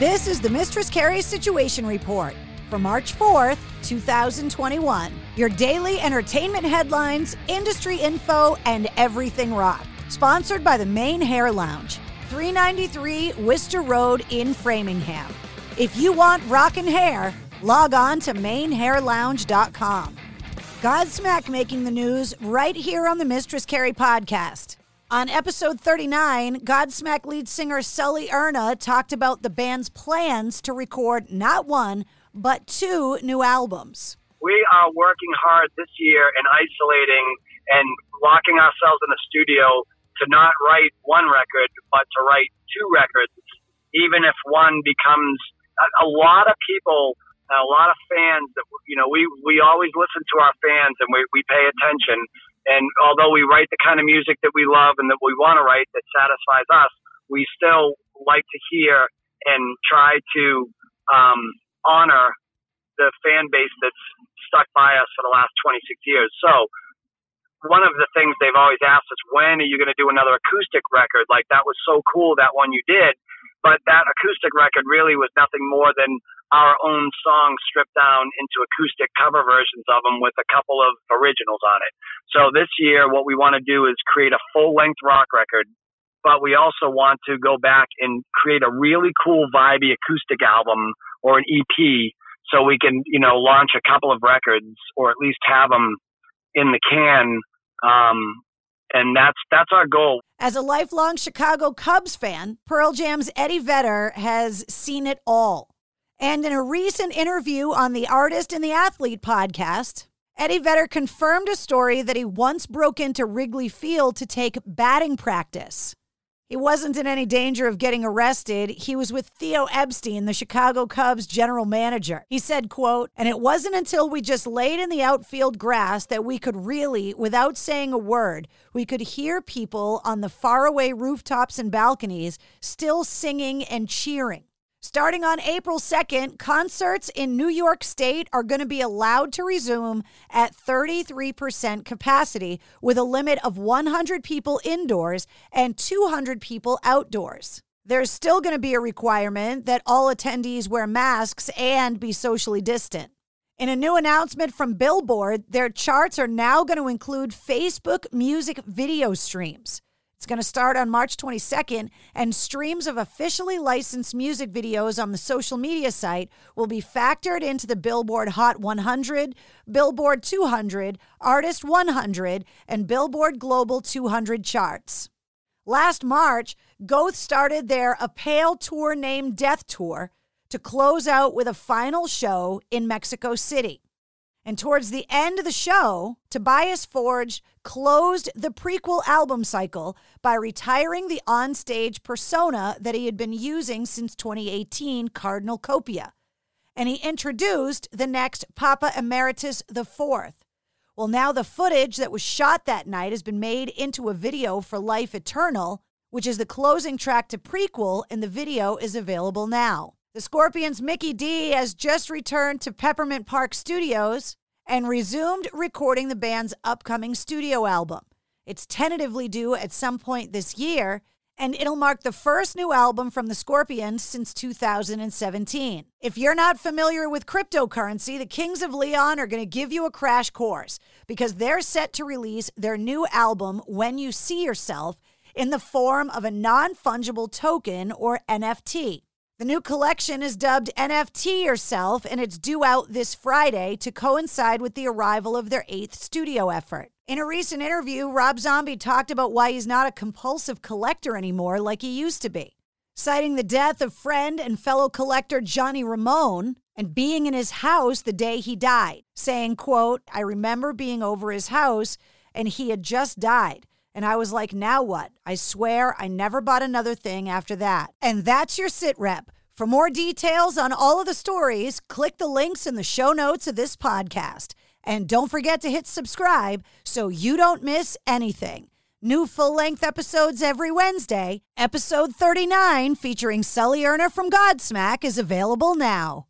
This is the Mistress Carrie Situation Report for March 4th, 2021. Your daily entertainment headlines, industry info, and everything rock. Sponsored by the Mane Hair Lounge, 393 Worcester Road in Framingham. If you want rockin' hair, log on to manehairlounge.com. Godsmack making the news right here on the Mistress Carrie podcast. On episode 39, Godsmack lead singer Sully Erna talked about the band's plans to record not one, but two new albums. We are working hard this year in isolating and locking ourselves in the studio to not write one record, but to write two records, even if one becomes a, a lot of people a lot of fans that you know we we always listen to our fans and we we pay attention and although we write the kind of music that we love and that we want to write that satisfies us, we still like to hear and try to um, honor the fan base that's stuck by us for the last 26 years. So one of the things they've always asked us, when are you going to do another acoustic record? Like that was so cool that one you did, but that acoustic record really was nothing more than our own songs stripped down into acoustic cover versions of them with a couple of originals on it. So this year, what we want to do is create a full length rock record, but we also want to go back and create a really cool vibey acoustic album or an EP so we can, you know, launch a couple of records or at least have them in the can. Um, and that's that's our goal. As a lifelong Chicago Cubs fan, Pearl Jam's Eddie Vedder has seen it all. And in a recent interview on the Artist and the Athlete podcast, Eddie Vedder confirmed a story that he once broke into Wrigley Field to take batting practice. He wasn't in any danger of getting arrested. He was with Theo Epstein, the Chicago Cubs general manager. He said, quote, "And it wasn't until we just laid in the outfield grass that we could really, without saying a word, we could hear people on the faraway rooftops and balconies still singing and cheering. Starting on April 2nd, concerts in New York State are going to be allowed to resume at 33% capacity with a limit of 100 people indoors and 200 people outdoors. There's still going to be a requirement that all attendees wear masks and be socially distant. In a new announcement from Billboard, their charts are now going to include Facebook music video streams. It's going to start on March 22nd, and streams of officially licensed music videos on the social media site will be factored into the Billboard Hot 100, Billboard 200, Artist 100, and Billboard Global 200 charts. Last March, Ghost started their A Pale tour named Death Tour to close out with a final show in Mexico City. And towards the end of the show, Tobias Forge closed the Prequelle album cycle by retiring the onstage persona that he had been using since 2018, Cardinal Copia. And he introduced the next Papa Emeritus IV. Well, now the footage that was shot that night has been made into a video for Life Eternal, which is the closing track to Prequelle, and the video is available now. The Scorpions' Mikkey Dee has just returned to Peppermint Park Studios and resumed recording the band's upcoming studio album. It's tentatively due at some point this year, and it'll mark the first new album from the Scorpions since 2017. If you're not familiar with cryptocurrency, the Kings of Leon are going to give you a crash course because they're set to release their new album, When You See Yourself, in the form of a non fungible token or NFT. The new collection is dubbed NFT Yourself, and it's due out this Friday to coincide with the arrival of their eighth studio effort. In a recent interview, Rob Zombie talked about why he's not a compulsive collector anymore like he used to be. Citing the death of friend and fellow collector Johnny Ramone, and being in his house the day he died, saying, quote, I remember being over his house and he had just died. And I was like, now what? I swear I never bought another thing after that. And that's your sit rep. For more details on all of the stories, click the links in the show notes of this podcast. And don't forget to hit subscribe so you don't miss anything. New full length episodes every Wednesday. Episode 39, featuring Sully Erna from Godsmack, is available now.